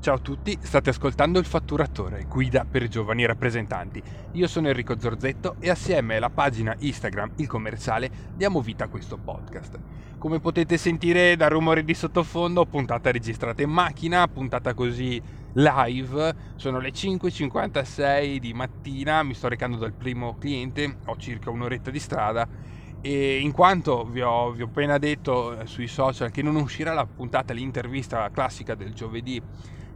Ciao a tutti, state ascoltando il Fatturatore, guida per giovani rappresentanti. Io sono Enrico Zorzetto e assieme alla pagina Instagram Il Commerciale diamo vita a questo podcast. Come potete sentire dal rumore di sottofondo, puntata registrata in macchina, puntata così live, sono le 5.56 di mattina, mi sto recando dal primo cliente, ho circa un'oretta di strada e in quanto vi ho, vi ho appena detto sui social che non uscirà la puntata, l'intervista classica del giovedì,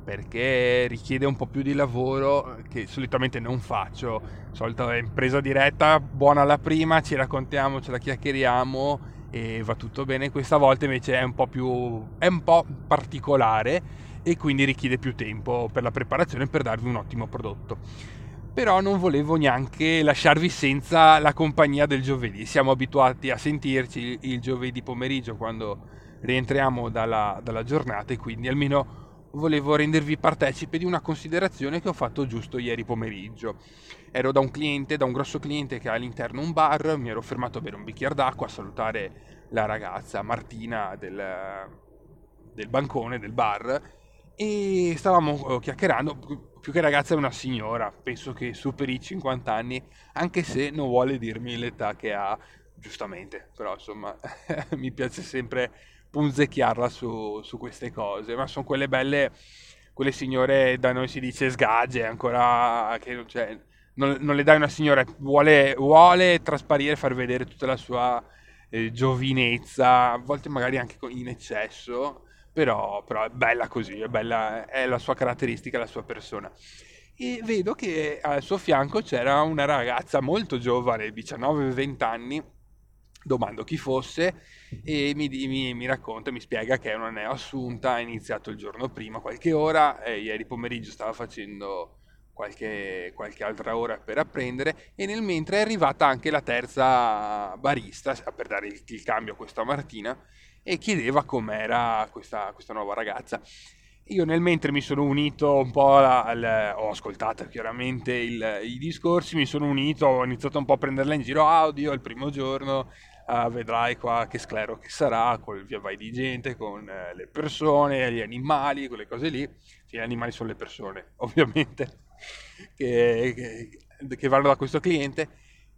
perché richiede un po' più di lavoro che solitamente non faccio. Solito è impresa diretta, buona la prima, ci raccontiamo, ce la chiacchieriamo e va tutto bene. Questa volta invece è un po' più è un po' particolare e quindi richiede più tempo per la preparazione per darvi un ottimo prodotto. Però non volevo neanche lasciarvi senza la compagnia del giovedì. Siamo abituati a sentirci il giovedì pomeriggio quando rientriamo dalla, dalla giornata e quindi almeno volevo rendervi partecipe di una considerazione che ho fatto giusto ieri pomeriggio. Ero da un cliente, da un grosso cliente che ha all'interno un bar, mi ero fermato a bere un bicchiere d'acqua, a salutare la ragazza Martina del, del bancone del bar e stavamo chiacchierando, più che ragazza è una signora, penso che superi i 50 anni, anche se non vuole dirmi l'età che ha, giustamente, però insomma mi piace sempre punzecchiarla su, su queste cose, ma sono quelle belle, quelle signore da noi si dice sgagge, ancora che cioè, non, non, le dai una signora, vuole, vuole trasparire, far vedere tutta la sua eh, giovinezza, a volte magari anche in eccesso, però, però è bella così, è, bella, è la sua caratteristica, la sua persona. E vedo che al suo fianco c'era una ragazza molto giovane, 19-20 anni, domando chi fosse e mi, mi, mi, racconta, mi spiega che è una neoassunta, ha iniziato il giorno prima, qualche ora, e ieri pomeriggio stava facendo qualche, qualche, altra ora per apprendere e nel mentre è arrivata anche la terza barista per dare il, il cambio a questa Martina e chiedeva com'era questa, questa nuova ragazza. Io nel mentre mi sono unito un po' al, ho ascoltato chiaramente il, i discorsi, mi sono unito, ho iniziato un po' a prenderla in giro, ah oddio, è il primo giorno, uh, vedrai qua che sclero che sarà, col via vai di gente, con uh, le persone, gli animali, quelle cose lì. Sì, gli animali sono le persone, ovviamente, che, che, che vanno da questo cliente.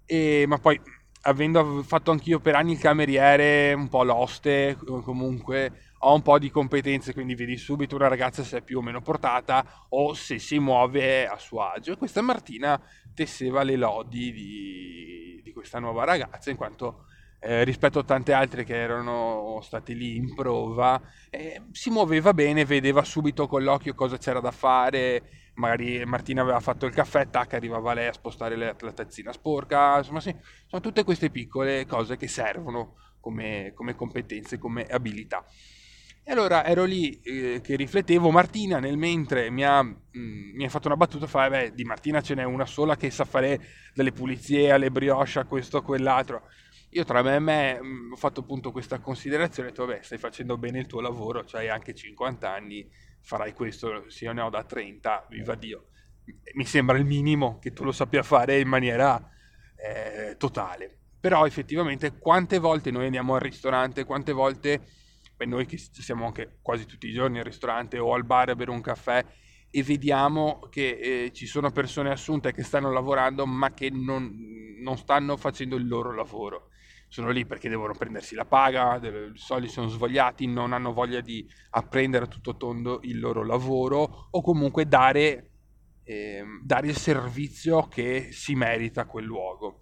E, ma poi, avendo fatto anch'io per anni il cameriere, un po' l'oste, comunque ho un po' di competenze, quindi vedi subito una ragazza se è più o meno portata o se si muove a suo agio. E questa Martina tesseva le lodi di, di questa nuova ragazza, in quanto eh, rispetto a tante altre che erano state lì in prova, eh, si muoveva bene, vedeva subito con l'occhio cosa c'era da fare, magari Martina aveva fatto il caffè, tac, arrivava lei a spostare la, la tazzina sporca, insomma sì, sono tutte queste piccole cose che servono come, come competenze, come abilità. E allora ero lì eh, che riflettevo, Martina nel mentre mi ha, mh, mm, mi ha fatto una battuta, fa, beh, di Martina ce n'è una sola che sa fare delle pulizie alle brioche, a questo, a quell'altro io tra me e me mh, mm, ho fatto appunto questa considerazione, ho detto vabbè stai facendo bene il tuo lavoro, cioè hai anche 50 anni, farai questo, se io ne ho da 30, viva Dio. Mi sembra il minimo che tu lo sappia fare in maniera eh, totale. Però effettivamente quante volte noi andiamo al ristorante, quante volte, beh, noi che siamo anche quasi tutti i giorni al ristorante o al bar a bere un caffè e vediamo che eh, ci sono persone assunte che stanno lavorando ma che non, non stanno facendo il loro lavoro sono lì perché devono prendersi la paga, di solito sono svogliati, non hanno voglia di apprendere a tutto tondo il loro lavoro o comunque dare, eh, dare il servizio che si merita a quel luogo.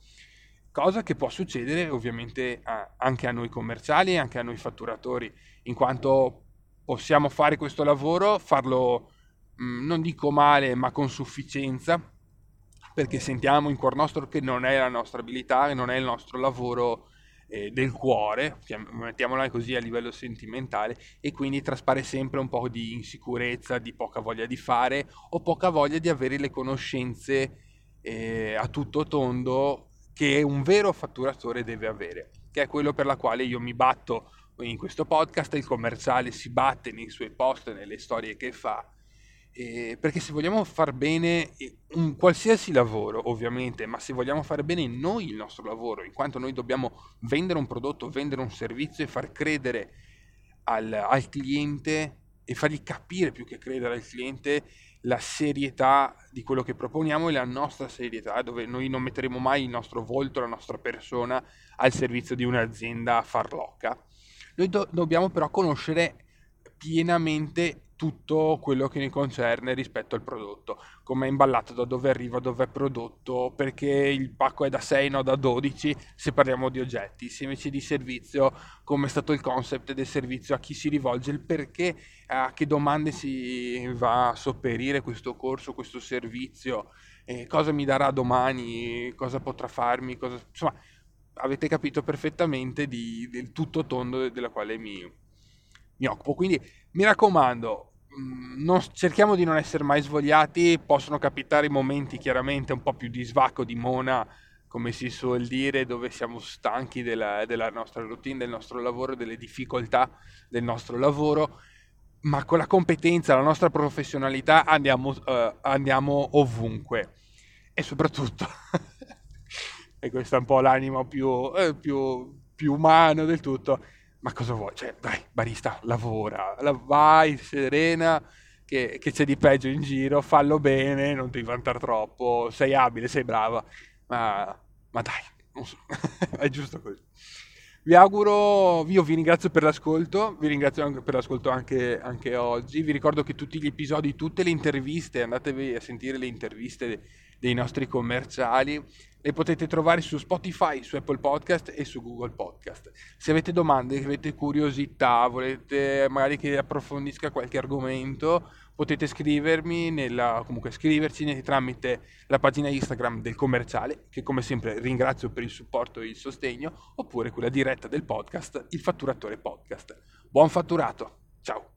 Cosa che può succedere ovviamente a, anche a noi commerciali e anche a noi fatturatori, in quanto possiamo fare questo lavoro, farlo mh, mm, non dico male, ma con sufficienza, perché sentiamo in cuor nostro che non è la nostra abilità, che non è il nostro lavoro eh, del cuore, mettiamola così a livello sentimentale, e quindi traspare sempre un po' di insicurezza, di poca voglia di fare o poca voglia di avere le conoscenze eh, a tutto tondo che un vero fatturatore deve avere, che è quello per la quale io mi batto in questo podcast, il commerciale si batte nei suoi post, nelle storie che fa eh, perché se vogliamo far bene un qualsiasi lavoro, ovviamente, ma se vogliamo fare bene noi il nostro lavoro, in quanto noi dobbiamo vendere un prodotto, vendere un servizio e far credere al, al cliente e fargli capire più che credere al cliente la serietà di quello che proponiamo e la nostra serietà, dove noi non metteremo mai il nostro volto, la nostra persona al servizio di un'azienda farlocca. Noi do- dobbiamo però conoscere pienamente tutto quello che ne concerne rispetto al prodotto, come è imballato, da dove arriva, dove è prodotto, perché il pacco è da 6, no da 12, se parliamo di oggetti, se invece di servizio, come è stato il concept del servizio, a chi si rivolge, il perché, a che domande si va a sopperire questo corso, questo servizio, eh, cosa mi darà domani, cosa potrà farmi, cosa... insomma avete capito perfettamente di, del tutto tondo della quale mi, mi occupo. Quindi mi raccomando, non, cerchiamo di non essere mai svogliati, possono capitare momenti chiaramente un po' più di svacco, di mona, come si suol dire, dove siamo stanchi della, della nostra routine, del nostro lavoro, delle difficoltà del nostro lavoro, ma con la competenza, la nostra professionalità andiamo, uh, andiamo ovunque. E soprattutto, e questo è un po' l'animo più, eh, più, più umano del tutto, ma cosa vuoi? Cioè, dai, barista, lavora, vai serena, che, che, c'è di peggio in giro, fallo bene, non ti vantare troppo, sei abile, sei brava, ma, ma dai, so. è giusto così. Vi auguro, io vi ringrazio per l'ascolto, vi ringrazio anche per l'ascolto anche, anche, oggi, vi ricordo che tutti gli episodi, tutte le interviste, andatevi a sentire le interviste dei nostri commerciali, le potete trovare su Spotify, su Apple Podcast e su Google Podcast. Se avete domande, avete curiosità, volete magari che approfondisca qualche argomento, potete scrivermi nella, comunque scriverci tramite la pagina Instagram del commerciale, che come sempre ringrazio per il supporto e il sostegno, oppure quella diretta del podcast, il fatturatore podcast. Buon fatturato, ciao!